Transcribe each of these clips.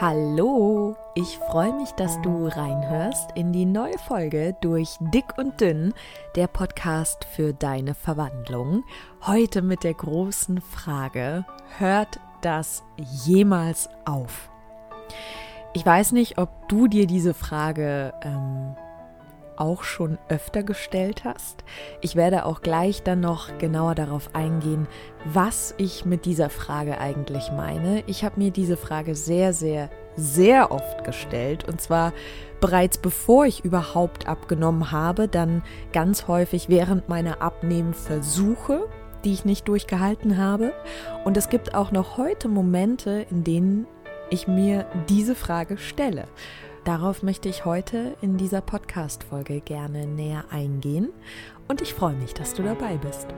Hallo, ich freue mich, dass du reinhörst in die neue Folge durch Dick und Dünn, der Podcast für deine Verwandlung. Heute mit der großen Frage, hört das jemals auf? Ich weiß nicht, ob du dir diese Frage ähm, auch schon öfter gestellt hast. Ich werde auch gleich dann noch genauer darauf eingehen, was ich mit dieser Frage eigentlich meine. Ich habe mir diese Frage sehr, sehr, sehr oft gestellt und zwar bereits bevor ich überhaupt abgenommen habe, dann ganz häufig während meiner Abnehmversuche, die ich nicht durchgehalten habe. Und es gibt auch noch heute Momente, in denen ich mir diese Frage stelle. Darauf möchte ich heute in dieser Podcast-Folge gerne näher eingehen und ich freue mich, dass du dabei bist.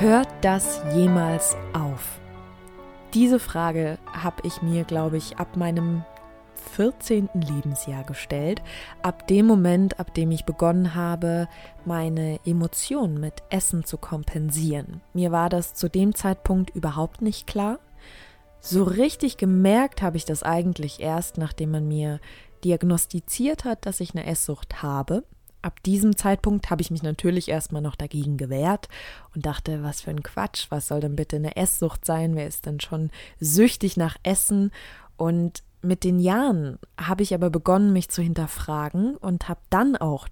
Hört das jemals auf? Diese Frage habe ich mir, glaube ich, ab meinem 14. Lebensjahr gestellt, ab dem Moment, ab dem ich begonnen habe, meine Emotionen mit Essen zu kompensieren. Mir war das zu dem Zeitpunkt überhaupt nicht klar. So richtig gemerkt habe ich das eigentlich erst, nachdem man mir diagnostiziert hat, dass ich eine Esssucht habe. Ab diesem Zeitpunkt habe ich mich natürlich erstmal noch dagegen gewehrt und dachte, was für ein Quatsch, was soll denn bitte eine Esssucht sein? Wer ist denn schon süchtig nach Essen? Und mit den Jahren habe ich aber begonnen, mich zu hinterfragen und habe dann auch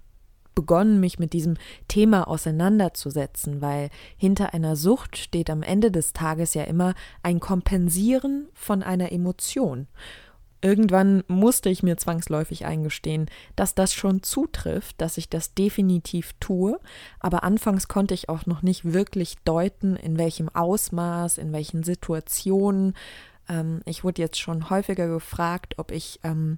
begonnen, mich mit diesem Thema auseinanderzusetzen, weil hinter einer Sucht steht am Ende des Tages ja immer ein Kompensieren von einer Emotion. Irgendwann musste ich mir zwangsläufig eingestehen, dass das schon zutrifft, dass ich das definitiv tue, aber anfangs konnte ich auch noch nicht wirklich deuten, in welchem Ausmaß, in welchen Situationen, ähm, ich wurde jetzt schon häufiger gefragt, ob ich ähm,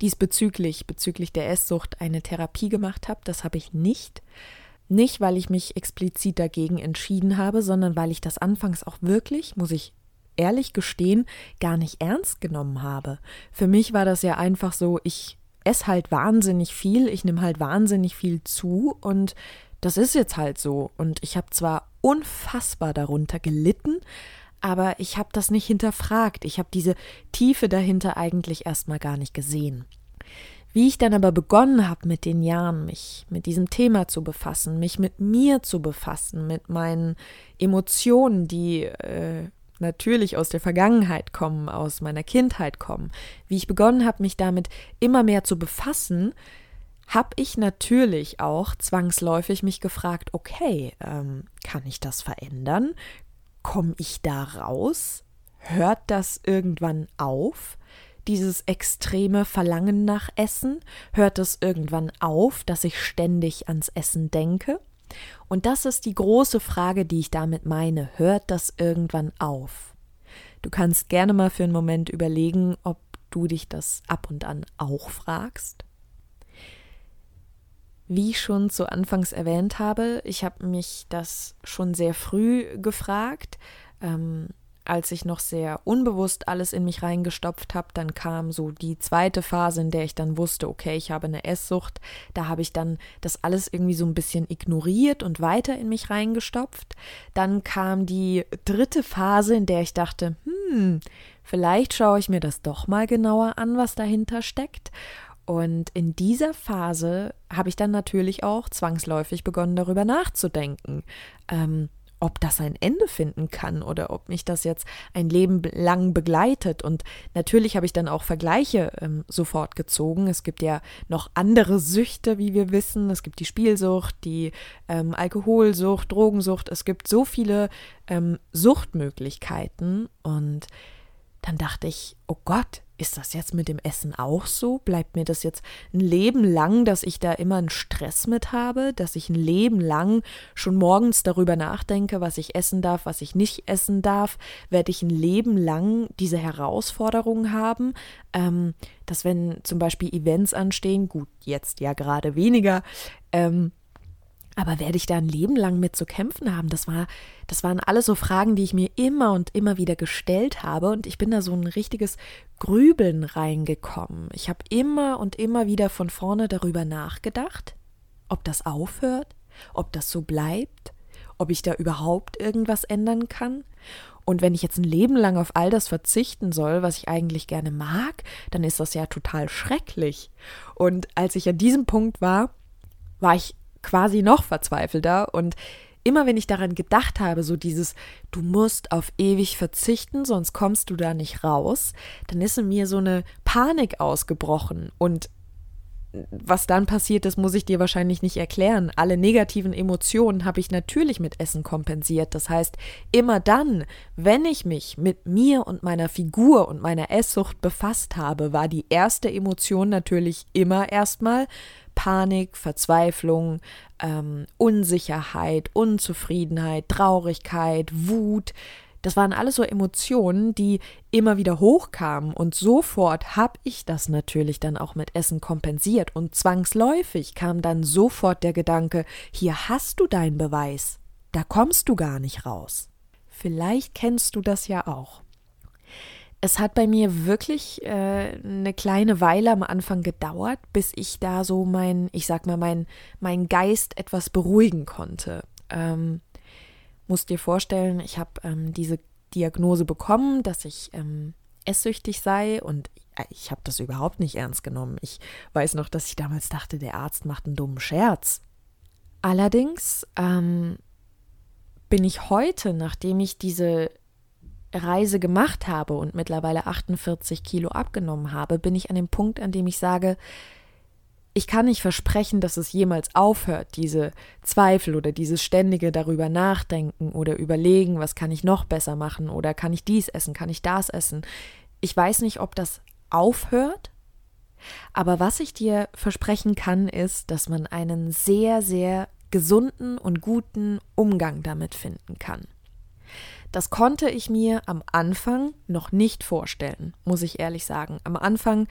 diesbezüglich, bezüglich der Esssucht, eine Therapie gemacht habe. Das habe ich nicht. Nicht, weil ich mich explizit dagegen entschieden habe, sondern weil ich das anfangs auch wirklich, muss ich ehrlich gestehen, gar nicht ernst genommen habe. Für mich war das ja einfach so, ich esse halt wahnsinnig viel, ich nehme halt wahnsinnig viel zu und das ist jetzt halt so. Und ich habe zwar unfassbar darunter gelitten, aber ich habe das nicht hinterfragt. Ich habe diese Tiefe dahinter eigentlich erstmal gar nicht gesehen. Wie ich dann aber begonnen habe mit den Jahren, mich mit diesem Thema zu befassen, mich mit mir zu befassen, mit meinen Emotionen, die äh, natürlich aus der Vergangenheit kommen, aus meiner Kindheit kommen, wie ich begonnen habe, mich damit immer mehr zu befassen, habe ich natürlich auch zwangsläufig mich gefragt, okay, ähm, kann ich das verändern? Komme ich da raus? Hört das irgendwann auf? Dieses extreme Verlangen nach Essen? Hört es irgendwann auf, dass ich ständig ans Essen denke? Und das ist die große Frage, die ich damit meine. Hört das irgendwann auf? Du kannst gerne mal für einen Moment überlegen, ob du dich das ab und an auch fragst. Wie ich schon zu Anfangs erwähnt habe, ich habe mich das schon sehr früh gefragt. Ähm, als ich noch sehr unbewusst alles in mich reingestopft habe, dann kam so die zweite Phase, in der ich dann wusste, okay, ich habe eine Esssucht. Da habe ich dann das alles irgendwie so ein bisschen ignoriert und weiter in mich reingestopft. Dann kam die dritte Phase, in der ich dachte, hm, vielleicht schaue ich mir das doch mal genauer an, was dahinter steckt. Und in dieser Phase habe ich dann natürlich auch zwangsläufig begonnen, darüber nachzudenken, ähm, ob das ein Ende finden kann oder ob mich das jetzt ein Leben lang begleitet. Und natürlich habe ich dann auch Vergleiche ähm, sofort gezogen. Es gibt ja noch andere Süchte, wie wir wissen. Es gibt die Spielsucht, die ähm, Alkoholsucht, Drogensucht. Es gibt so viele ähm, Suchtmöglichkeiten. Und dann dachte ich, oh Gott, ist das jetzt mit dem Essen auch so? Bleibt mir das jetzt ein Leben lang, dass ich da immer einen Stress mit habe, dass ich ein Leben lang schon morgens darüber nachdenke, was ich essen darf, was ich nicht essen darf? Werde ich ein Leben lang diese Herausforderungen haben, ähm, dass wenn zum Beispiel Events anstehen, gut, jetzt ja gerade weniger, ähm, Aber werde ich da ein Leben lang mit zu kämpfen haben? Das war, das waren alles so Fragen, die ich mir immer und immer wieder gestellt habe und ich bin da so ein richtiges Grübeln reingekommen. Ich habe immer und immer wieder von vorne darüber nachgedacht, ob das aufhört, ob das so bleibt, ob ich da überhaupt irgendwas ändern kann. Und wenn ich jetzt ein Leben lang auf all das verzichten soll, was ich eigentlich gerne mag, dann ist das ja total schrecklich. Und als ich an diesem Punkt war, war ich quasi noch verzweifelter. Und immer wenn ich daran gedacht habe, so dieses, du musst auf ewig verzichten, sonst kommst du da nicht raus, dann ist in mir so eine Panik ausgebrochen. Und was dann passiert ist, muss ich dir wahrscheinlich nicht erklären. Alle negativen Emotionen habe ich natürlich mit Essen kompensiert. Das heißt, immer dann, wenn ich mich mit mir und meiner Figur und meiner Esssucht befasst habe, war die erste Emotion natürlich immer erstmal Panik, Verzweiflung, ähm, Unsicherheit, Unzufriedenheit, Traurigkeit, Wut. Das waren alles so Emotionen, die immer wieder hochkamen und sofort habe ich das natürlich dann auch mit Essen kompensiert und zwangsläufig kam dann sofort der Gedanke, hier hast du deinen Beweis, da kommst du gar nicht raus. Vielleicht kennst du das ja auch. Es hat bei mir wirklich äh, eine kleine Weile am Anfang gedauert, bis ich da so mein, ich sag mal, mein, mein Geist etwas beruhigen konnte. Ähm, musst dir vorstellen, ich habe ähm, diese Diagnose bekommen, dass ich ähm, esssüchtig sei und äh, ich habe das überhaupt nicht ernst genommen. Ich weiß noch, dass ich damals dachte, der Arzt macht einen dummen Scherz. Allerdings ähm, bin ich heute, nachdem ich diese Reise gemacht habe und mittlerweile 48 Kilo abgenommen habe, bin ich an dem Punkt, an dem ich sage, ich kann nicht versprechen, dass es jemals aufhört, diese Zweifel oder dieses ständige darüber nachdenken oder überlegen, was kann ich noch besser machen oder kann ich dies essen, kann ich das essen. Ich weiß nicht, ob das aufhört, aber was ich dir versprechen kann, ist, dass man einen sehr, sehr gesunden und guten Umgang damit finden kann. Das konnte ich mir am Anfang noch nicht vorstellen, muss ich ehrlich sagen. Am Anfang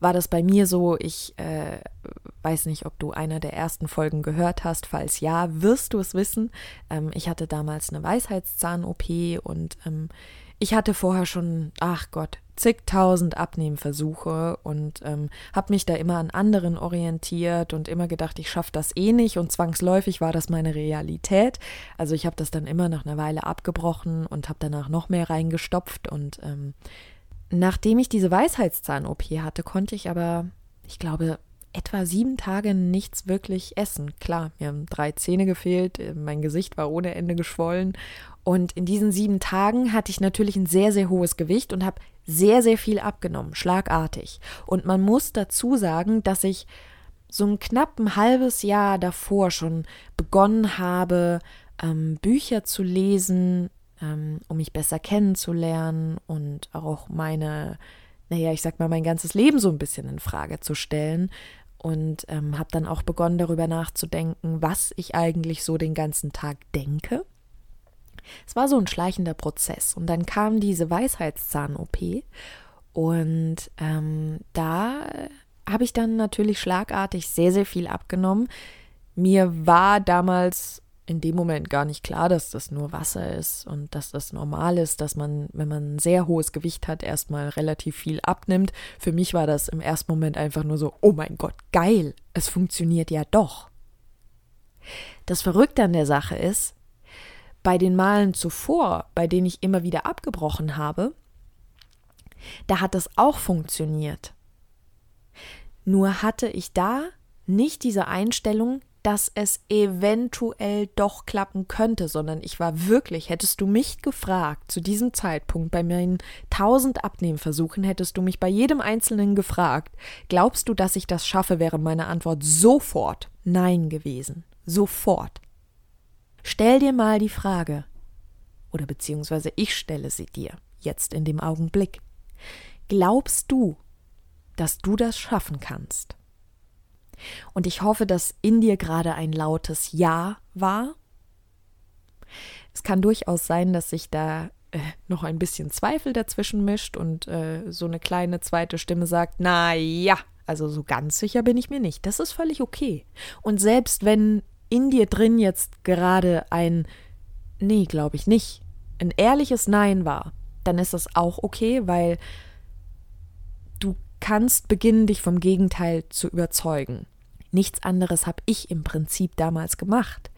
war das bei mir so, ich äh, weiß nicht, ob du einer der ersten Folgen gehört hast. Falls ja, wirst du es wissen. Ähm, ich hatte damals eine Weisheitszahn-OP und ähm, ich hatte vorher schon, ach Gott, zigtausend Abnehmversuche und ähm, habe mich da immer an anderen orientiert und immer gedacht, ich schaffe das eh nicht und zwangsläufig war das meine Realität. Also ich habe das dann immer nach einer Weile abgebrochen und habe danach noch mehr reingestopft und ähm, Nachdem ich diese Weisheitszahn-OP hatte, konnte ich aber, ich glaube, etwa sieben Tage nichts wirklich essen. Klar, mir haben drei Zähne gefehlt, äh, mein Gesicht war ohne Ende geschwollen. Und in diesen sieben Tagen hatte ich natürlich ein sehr, sehr hohes Gewicht und habe sehr, sehr viel abgenommen, schlagartig. Und man muss dazu sagen, dass ich so ein knapp ein halbes Jahr davor schon begonnen habe, ähm, Bücher zu lesen ähm, um mich besser kennenzulernen und auch meine, naja, ich sag mal, mein ganzes Leben so ein bisschen in Frage zu stellen. Und ähm, habe dann auch begonnen, darüber nachzudenken, was ich eigentlich so den ganzen Tag denke. Es war so ein schleichender Prozess. Und dann kam diese Weisheitszahn-OP. Und ähm, da habe ich dann natürlich schlagartig sehr, sehr viel abgenommen. Mir war damals in dem Moment gar nicht klar, dass das nur Wasser ist und dass das normal ist, dass man, wenn man ein sehr hohes Gewicht hat, erstmal relativ viel abnimmt. Für mich war das im ersten Moment einfach nur so, oh mein Gott, geil, es funktioniert ja doch. Das Verrückte an der Sache ist, bei den Malen zuvor, bei denen ich immer wieder abgebrochen habe, da hat das auch funktioniert. Nur hatte ich da nicht diese Einstellung, dass es eventuell doch klappen könnte, sondern ich war wirklich, hättest du mich gefragt, zu diesem Zeitpunkt bei meinen tausend Abnehmversuchen, hättest du mich bei jedem einzelnen gefragt, glaubst du, dass ich das schaffe, wäre meine Antwort sofort Nein gewesen. Sofort. Stell dir mal die Frage, oder beziehungsweise ich stelle sie dir jetzt in dem Augenblick. Glaubst du, dass du das schaffen kannst? Und ich hoffe, dass in dir gerade ein lautes Ja war. Es kann durchaus sein, dass sich da äh, noch ein bisschen Zweifel dazwischen mischt und äh, so eine kleine zweite Stimme sagt, na ja, also so ganz sicher bin ich mir nicht. Das ist völlig okay. Und selbst wenn in dir drin jetzt gerade ein Nee, glaube ich nicht, ein ehrliches Nein war, dann ist das auch okay, weil kannst beginnen, dich vom Gegenteil zu überzeugen. Nichts anderes habe ich im Prinzip damals gemacht.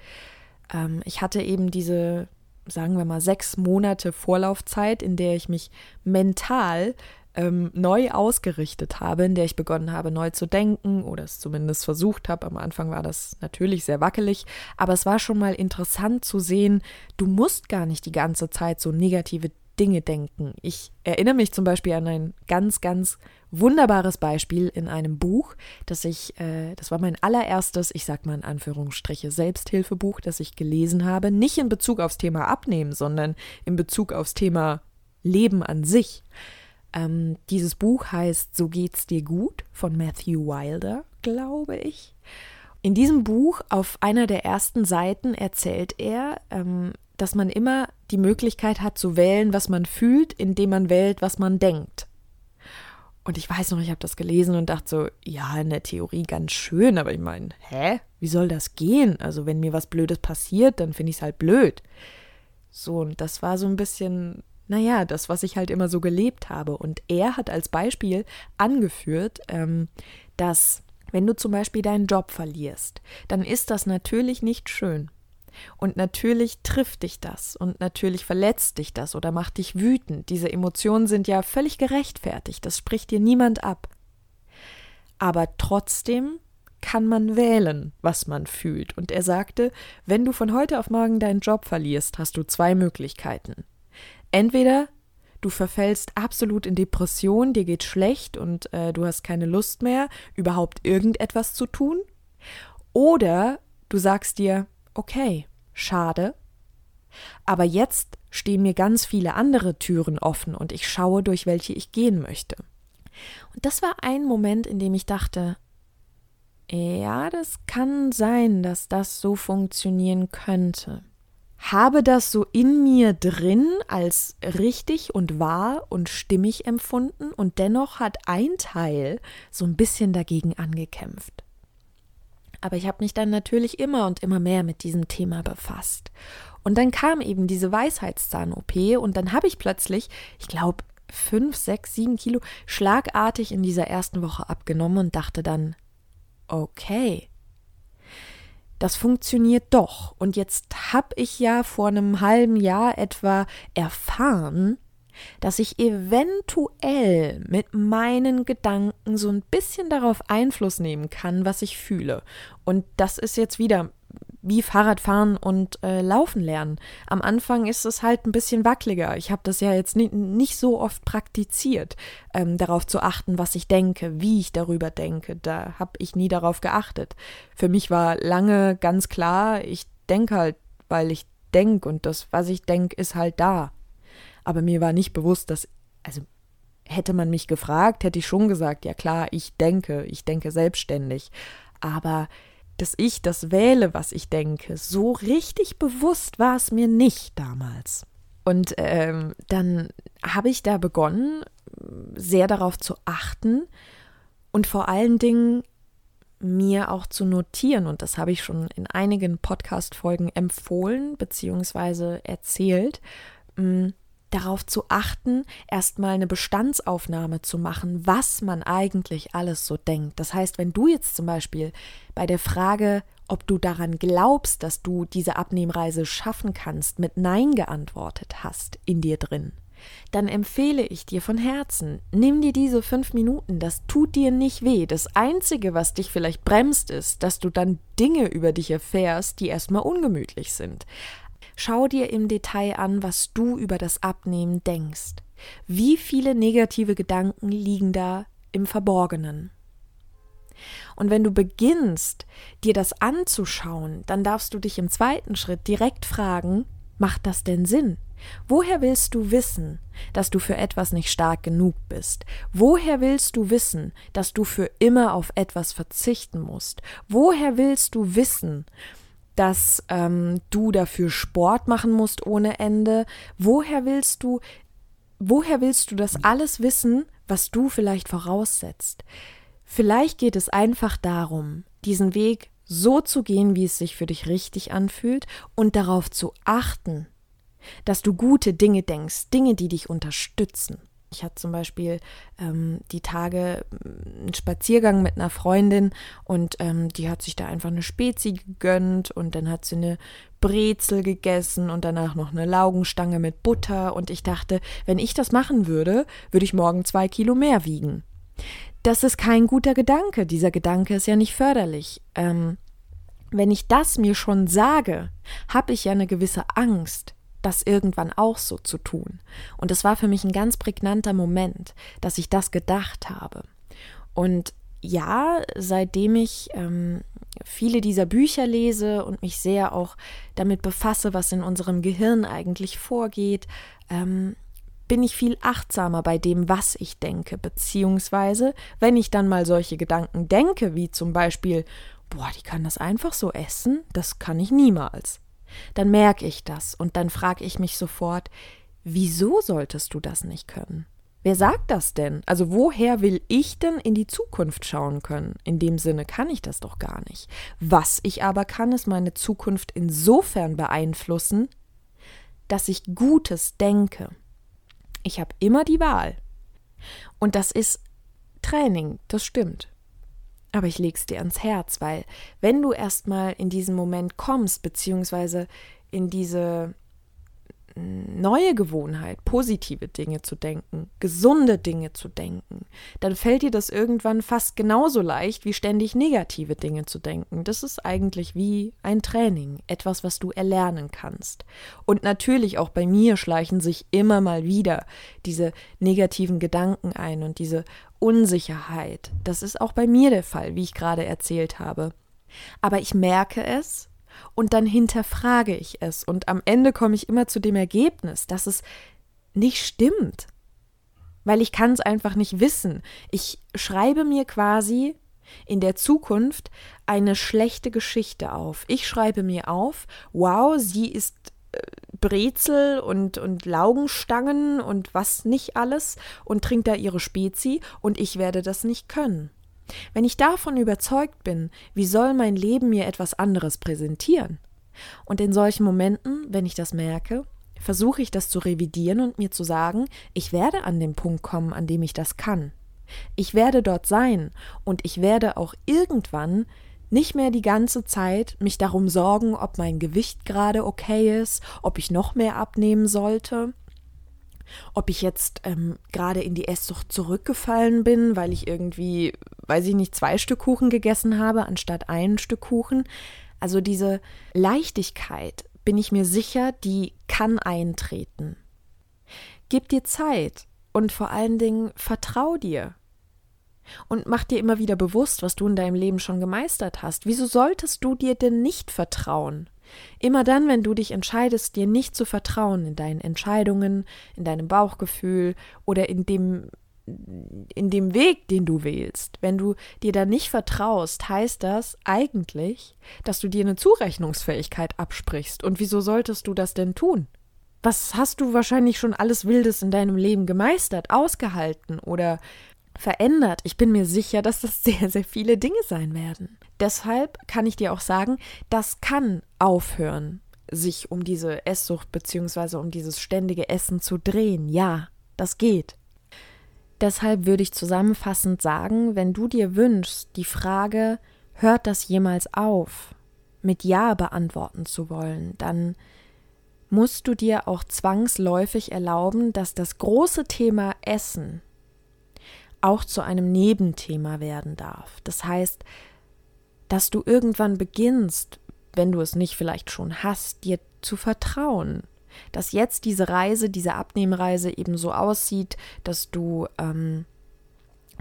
Ähm, ich hatte eben diese, sagen wir mal, sechs Monate Vorlaufzeit, in der ich mich mental ähm, neu ausgerichtet habe, in der ich begonnen habe, neu zu denken oder es zumindest versucht habe. Am Anfang war das natürlich sehr wackelig, aber es war schon mal interessant zu sehen, du musst gar nicht die ganze Zeit so negative Dinge denken. Ich erinnere mich zum Beispiel an ein ganz, ganz wunderbares Beispiel in einem Buch, das ich, äh, das war mein allererstes, ich sag mal in Anführungsstriche, Selbsthilfebuch, das ich gelesen habe. Nicht in Bezug aufs Thema Abnehmen, sondern in Bezug aufs Thema Leben an sich. Ähm, dieses Buch heißt So geht's dir gut von Matthew Wilder, glaube ich. In diesem Buch, auf einer der ersten Seiten, erzählt er, ähm, dass man immer die Möglichkeit hat zu wählen, was man fühlt, indem man wählt, was man denkt. Und ich weiß noch, ich habe das gelesen und dachte so, ja, in der Theorie ganz schön, aber ich meine, hä? Wie soll das gehen? Also, wenn mir was Blödes passiert, dann finde ich es halt blöd. So, und das war so ein bisschen, naja, das, was ich halt immer so gelebt habe. Und er hat als Beispiel angeführt, ähm, dass, wenn du zum Beispiel deinen Job verlierst, dann ist das natürlich nicht schön. Und natürlich trifft dich das und natürlich verletzt dich das oder macht dich wütend. Diese Emotionen sind ja völlig gerechtfertigt, das spricht dir niemand ab. Aber trotzdem kann man wählen, was man fühlt. Und er sagte, wenn du von heute auf morgen deinen Job verlierst, hast du zwei Möglichkeiten. Entweder du verfällst absolut in Depression, dir geht schlecht und äh, du hast keine Lust mehr, überhaupt irgendetwas zu tun. Oder du sagst dir, okay, schade, aber jetzt stehen mir ganz viele andere Türen offen und ich schaue, durch welche ich gehen möchte. Und das war ein Moment, in dem ich dachte, ja, das kann sein, dass das so funktionieren könnte. Habe das so in mir drin als richtig und wahr und stimmig empfunden und dennoch hat ein Teil so ein bisschen dagegen angekämpft. Aber ich habe mich dann natürlich immer und immer mehr mit diesem Thema befasst. Und dann kam eben diese Weisheitszahn-OP und dann habe ich plötzlich, ich glaube, fünf, sechs, sieben Kilo schlagartig in dieser ersten Woche abgenommen und dachte dann, okay, das funktioniert doch. Und jetzt habe ich ja vor einem halben Jahr etwa erfahren, dass ich eventuell mit meinen Gedanken so ein bisschen darauf Einfluss nehmen kann, was ich fühle. Und das ist jetzt wieder wie Fahrradfahren und äh, Laufen lernen. Am Anfang ist es halt ein bisschen wackeliger. Ich habe das ja jetzt nie, nicht so oft praktiziert, ähm, darauf zu achten, was ich denke, wie ich darüber denke. Da habe ich nie darauf geachtet. Für mich war lange ganz klar, ich denke halt, weil ich denke und das, was ich denke, ist halt da. Aber mir war nicht bewusst, dass, also hätte man mich gefragt, hätte ich schon gesagt, ja klar, ich denke, ich denke selbstständig. Aber dass ich das wähle, was ich denke, so richtig bewusst war es mir nicht damals. Und ähm, dann habe ich da begonnen, sehr darauf zu achten und vor allen Dingen mir auch zu notieren. Und das habe ich schon in einigen Podcast-Folgen empfohlen bzw. erzählt. Hm, darauf zu achten, erstmal eine Bestandsaufnahme zu machen, was man eigentlich alles so denkt. Das heißt, wenn du jetzt zum Beispiel bei der Frage, ob du daran glaubst, dass du diese Abnehmreise schaffen kannst, mit Nein geantwortet hast in dir drin, dann empfehle ich dir von Herzen, nimm dir diese fünf Minuten, das tut dir nicht weh. Das Einzige, was dich vielleicht bremst, ist, dass du dann Dinge über dich erfährst, die erstmal ungemütlich sind. Schau dir im Detail an, was du über das Abnehmen denkst. Wie viele negative Gedanken liegen da im Verborgenen? Und wenn du beginnst, dir das anzuschauen, dann darfst du dich im zweiten Schritt direkt fragen, macht das denn Sinn? Woher willst du wissen, dass du für etwas nicht stark genug bist? Woher willst du wissen, dass du für immer auf etwas verzichten musst? Woher willst du wissen, dass ähm, du dafür Sport machen musst ohne Ende. Woher willst du, woher willst du das alles wissen, was du vielleicht voraussetzt? Vielleicht geht es einfach darum, diesen Weg so zu gehen, wie es sich für dich richtig anfühlt und darauf zu achten, dass du gute Dinge denkst, Dinge, die dich unterstützen. Ich hatte zum Beispiel ähm, die Tage mm, einen Spaziergang mit einer Freundin und ähm, die hat sich da einfach eine Spezi gegönnt und dann hat sie eine Brezel gegessen und danach noch eine Laugenstange mit Butter und ich dachte, wenn ich das machen würde, würde ich morgen zwei Kilo mehr wiegen. Das ist kein guter Gedanke. Dieser Gedanke ist ja nicht förderlich. Ähm, wenn ich das mir schon sage, habe ich ja eine gewisse Angst, das irgendwann auch so zu tun. Und es war für mich ein ganz prägnanter Moment, dass ich das gedacht habe. Und ja, seitdem ich ähm, viele dieser Bücher lese und mich sehr auch damit befasse, was in unserem Gehirn eigentlich vorgeht, ähm, bin ich viel achtsamer bei dem, was ich denke, beziehungsweise wenn ich dann mal solche Gedanken denke, wie zum Beispiel, boah, die kann das einfach so essen, das kann ich niemals. Dann merke ich das und dann frage ich mich sofort, wieso solltest du das nicht können? Wer sagt das denn? Also woher will ich denn in die Zukunft schauen können? In dem Sinne kann ich das doch gar nicht. Was ich aber kann, ist meine Zukunft insofern beeinflussen, dass ich Gutes denke. Ich habe immer die Wahl. Und das ist Training, das stimmt. Aber ich leg's dir ans Herz, weil wenn du erstmal in diesen Moment kommst, beziehungsweise in diese neue Gewohnheit, positive Dinge zu denken, gesunde Dinge zu denken, dann fällt dir das irgendwann fast genauso leicht, wie ständig negative Dinge zu denken. Das ist eigentlich wie ein Training, etwas, was du erlernen kannst. Und natürlich auch bei mir schleichen sich immer mal wieder diese negativen Gedanken ein und diese Unsicherheit. Das ist auch bei mir der Fall, wie ich gerade erzählt habe. Aber ich merke es und dann hinterfrage ich es und am Ende komme ich immer zu dem Ergebnis, dass es nicht stimmt. Weil ich kann es einfach nicht wissen. Ich schreibe mir quasi in der Zukunft eine schlechte Geschichte auf. Ich schreibe mir auf, wow, sie ist äh, Brezel und, und Laugenstangen und was nicht alles und trinkt da ihre Spezi und ich werde das nicht können. Wenn ich davon überzeugt bin, wie soll mein Leben mir etwas anderes präsentieren? Und in solchen Momenten, wenn ich das merke, versuche ich das zu revidieren und mir zu sagen, ich werde an den Punkt kommen, an dem ich das kann. Ich werde dort sein und ich werde auch irgendwann nicht mehr die ganze Zeit mich darum sorgen, ob mein Gewicht gerade okay ist, ob ich noch mehr abnehmen sollte, ob ich jetzt ähm, gerade in die Esssucht zurückgefallen bin, weil ich irgendwie, weiß ich nicht, zwei Stück Kuchen gegessen habe anstatt ein Stück Kuchen. Also diese Leichtigkeit, bin ich mir sicher, die kann eintreten. Gib dir Zeit und vor allen Dingen vertrau dir. Und mach dir immer wieder bewusst, was du in deinem Leben schon gemeistert hast. Wieso solltest du dir denn nicht vertrauen? Immer dann, wenn du dich entscheidest, dir nicht zu vertrauen in deinen Entscheidungen, in deinem Bauchgefühl oder in dem in dem Weg, den du wählst, wenn du dir da nicht vertraust, heißt das eigentlich, dass du dir eine Zurechnungsfähigkeit absprichst. Und wieso solltest du das denn tun? Was hast du wahrscheinlich schon alles Wildes in deinem Leben gemeistert, ausgehalten oder verändert? Ich bin mir sicher, dass das sehr, sehr viele Dinge sein werden. Deshalb kann ich dir auch sagen, das kann aufhören, sich um diese Esssucht bzw. um dieses ständige Essen zu drehen. Ja, das geht. Deshalb würde ich zusammenfassend sagen, wenn du dir wünschst, die Frage, hört das jemals auf, mit Ja beantworten zu wollen, dann musst du dir auch zwangsläufig erlauben, dass das große Thema Essen auch zu einem Nebenthema werden darf. Das heißt, dass du irgendwann beginnst, wenn du es nicht vielleicht schon hast, dir zu vertrauen, dass jetzt diese Reise, diese Abnehmreise eben so aussieht, dass du ähm,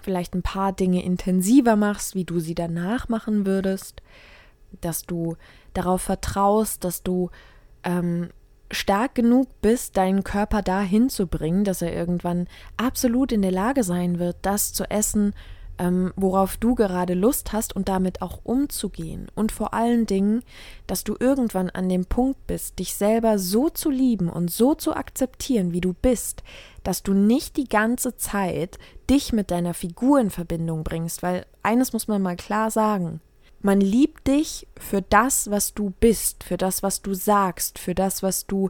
vielleicht ein paar Dinge intensiver machst, wie du sie danach machen würdest, dass du darauf vertraust, dass du ähm, stark genug bist, deinen Körper dahin zu bringen, dass er irgendwann absolut in der Lage sein wird, das zu essen, ähm, worauf du gerade Lust hast und damit auch umzugehen. Und vor allen Dingen, dass du irgendwann an dem Punkt bist, dich selber so zu lieben und so zu akzeptieren, wie du bist, dass du nicht die ganze Zeit dich mit deiner Figur in Verbindung bringst, weil eines muss man mal klar sagen. Man liebt dich für das, was du bist, für das, was du sagst, für das, was du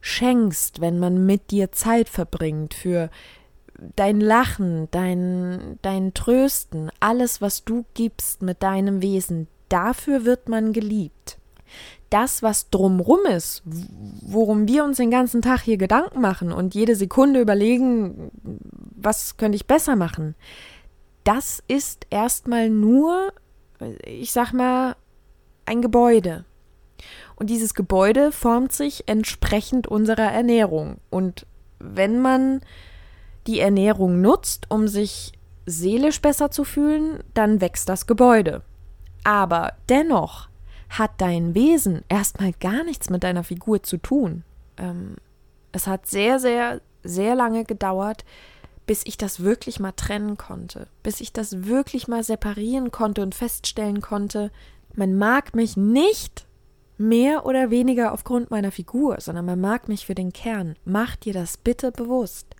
schenkst, wenn man mit dir Zeit verbringt, für dein Lachen, dein, dein Trösten, alles, was du gibst mit deinem Wesen, dafür wird man geliebt. Das, was drumrum ist, worum wir uns den ganzen Tag hier Gedanken machen und jede Sekunde überlegen, was könnte ich besser machen, das ist erstmal nur, ich sag mal, ein Gebäude. Und dieses Gebäude formt sich entsprechend unserer Ernährung. Und wenn man die Ernährung nutzt, um sich seelisch besser zu fühlen, dann wächst das Gebäude. Aber dennoch hat dein Wesen erstmal gar nichts mit deiner Figur zu tun. Ähm, es hat sehr, sehr, sehr lange gedauert, bis ich das wirklich mal trennen konnte, bis ich das wirklich mal separieren konnte und feststellen konnte, man mag mich nicht mehr oder weniger aufgrund meiner Figur, sondern man mag mich für den Kern. Mach dir das bitte bewusst.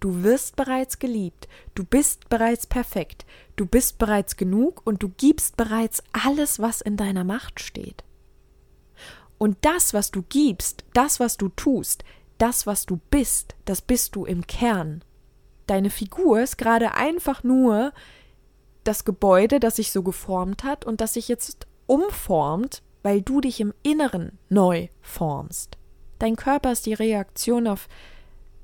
Du wirst bereits geliebt, du bist bereits perfekt, du bist bereits genug und du gibst bereits alles, was in deiner Macht steht. Und das, was du gibst, das, was du tust, das, was du bist, das bist du im Kern. Deine Figur ist gerade einfach nur das Gebäude, das sich so geformt hat und das sich jetzt umformt, weil du dich im Inneren neu formst. Dein Körper ist die Reaktion auf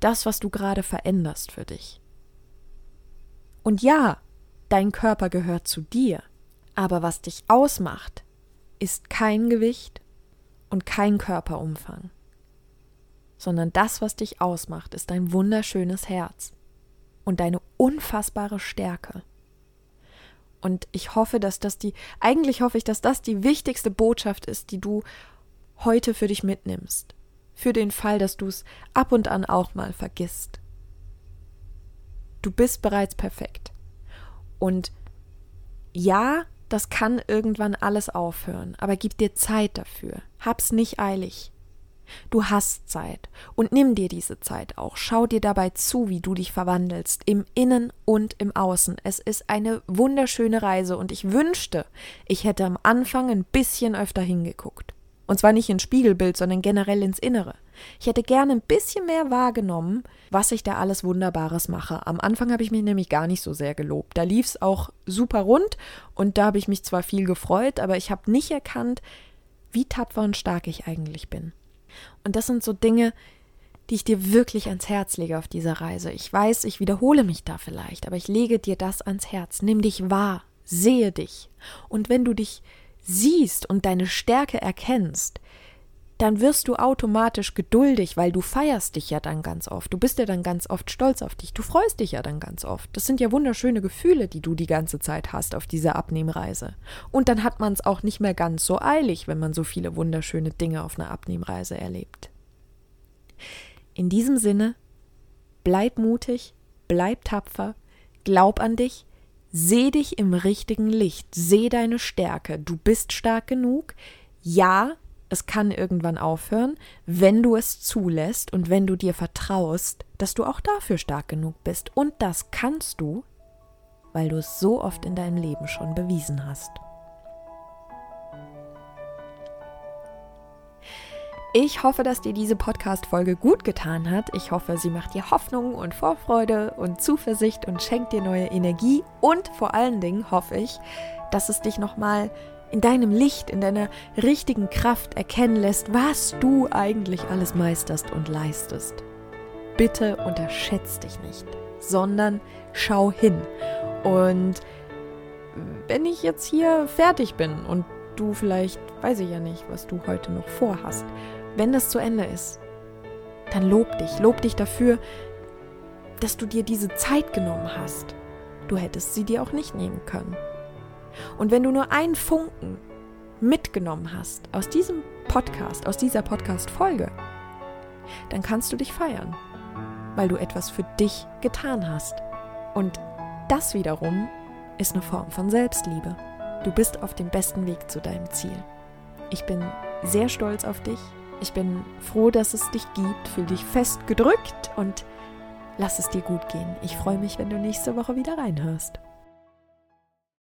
das, was du gerade veränderst für dich. Und ja, dein Körper gehört zu dir, aber was dich ausmacht, ist kein Gewicht und kein Körperumfang, sondern das, was dich ausmacht, ist dein wunderschönes Herz und deine unfassbare Stärke. Und ich hoffe, dass das die, eigentlich hoffe ich, dass das die wichtigste Botschaft ist, die du heute für dich mitnimmst für den Fall, dass du es ab und an auch mal vergisst. Du bist bereits perfekt. Und ja, das kann irgendwann alles aufhören, aber gib dir Zeit dafür. Hab's nicht eilig. Du hast Zeit und nimm dir diese Zeit auch. Schau dir dabei zu, wie du dich verwandelst, im Innen und im Außen. Es ist eine wunderschöne Reise und ich wünschte, ich hätte am Anfang ein bisschen öfter hingeguckt. Und zwar nicht ins Spiegelbild, sondern generell ins Innere. Ich hätte gerne ein bisschen mehr wahrgenommen, was ich da alles Wunderbares mache. Am Anfang habe ich mich nämlich gar nicht so sehr gelobt. Da lief es auch super rund und da habe ich mich zwar viel gefreut, aber ich habe nicht erkannt, wie tapfer und stark ich eigentlich bin. Und das sind so Dinge, die ich dir wirklich ans Herz lege auf dieser Reise. Ich weiß, ich wiederhole mich da vielleicht, aber ich lege dir das ans Herz. Nimm dich wahr, sehe dich. Und wenn du dich siehst und deine Stärke erkennst, dann wirst du automatisch geduldig, weil du feierst dich ja dann ganz oft. Du bist ja dann ganz oft stolz auf dich. Du freust dich ja dann ganz oft. Das sind ja wunderschöne Gefühle, die du die ganze Zeit hast auf dieser Abnehmreise. Und dann hat man es auch nicht mehr ganz so eilig, wenn man so viele wunderschöne Dinge auf einer Abnehmreise erlebt. In diesem Sinne, bleib mutig, bleib tapfer, glaub an dich, Seh dich im richtigen Licht, seh deine Stärke. Du bist stark genug. Ja, es kann irgendwann aufhören, wenn du es zulässt und wenn du dir vertraust, dass du auch dafür stark genug bist. Und das kannst du, weil du es so oft in deinem Leben schon bewiesen hast. Ich hoffe, dass dir diese Podcast-Folge gut getan hat. Ich hoffe, sie macht dir Hoffnung und Vorfreude und Zuversicht und schenkt dir neue Energie. Und vor allen Dingen hoffe ich, dass es dich nochmal in deinem Licht, in deiner richtigen Kraft erkennen lässt, was du eigentlich alles meisterst und leistest. Bitte unterschätz dich nicht, sondern schau hin. Und wenn ich jetzt hier fertig bin und du vielleicht, weiß ich ja nicht, was du heute noch vorhast, wenn das zu Ende ist, dann lob dich, lob dich dafür, dass du dir diese Zeit genommen hast. Du hättest sie dir auch nicht nehmen können. Und wenn du nur einen Funken mitgenommen hast aus diesem Podcast, aus dieser Podcast-Folge, dann kannst du dich feiern, weil du etwas für dich getan hast. Und das wiederum ist eine Form von Selbstliebe. Du bist auf dem besten Weg zu deinem Ziel. Ich bin sehr stolz auf dich ich bin froh, dass es dich gibt. Fühl dich fest gedrückt und lass es dir gut gehen. Ich freue mich, wenn du nächste Woche wieder reinhörst.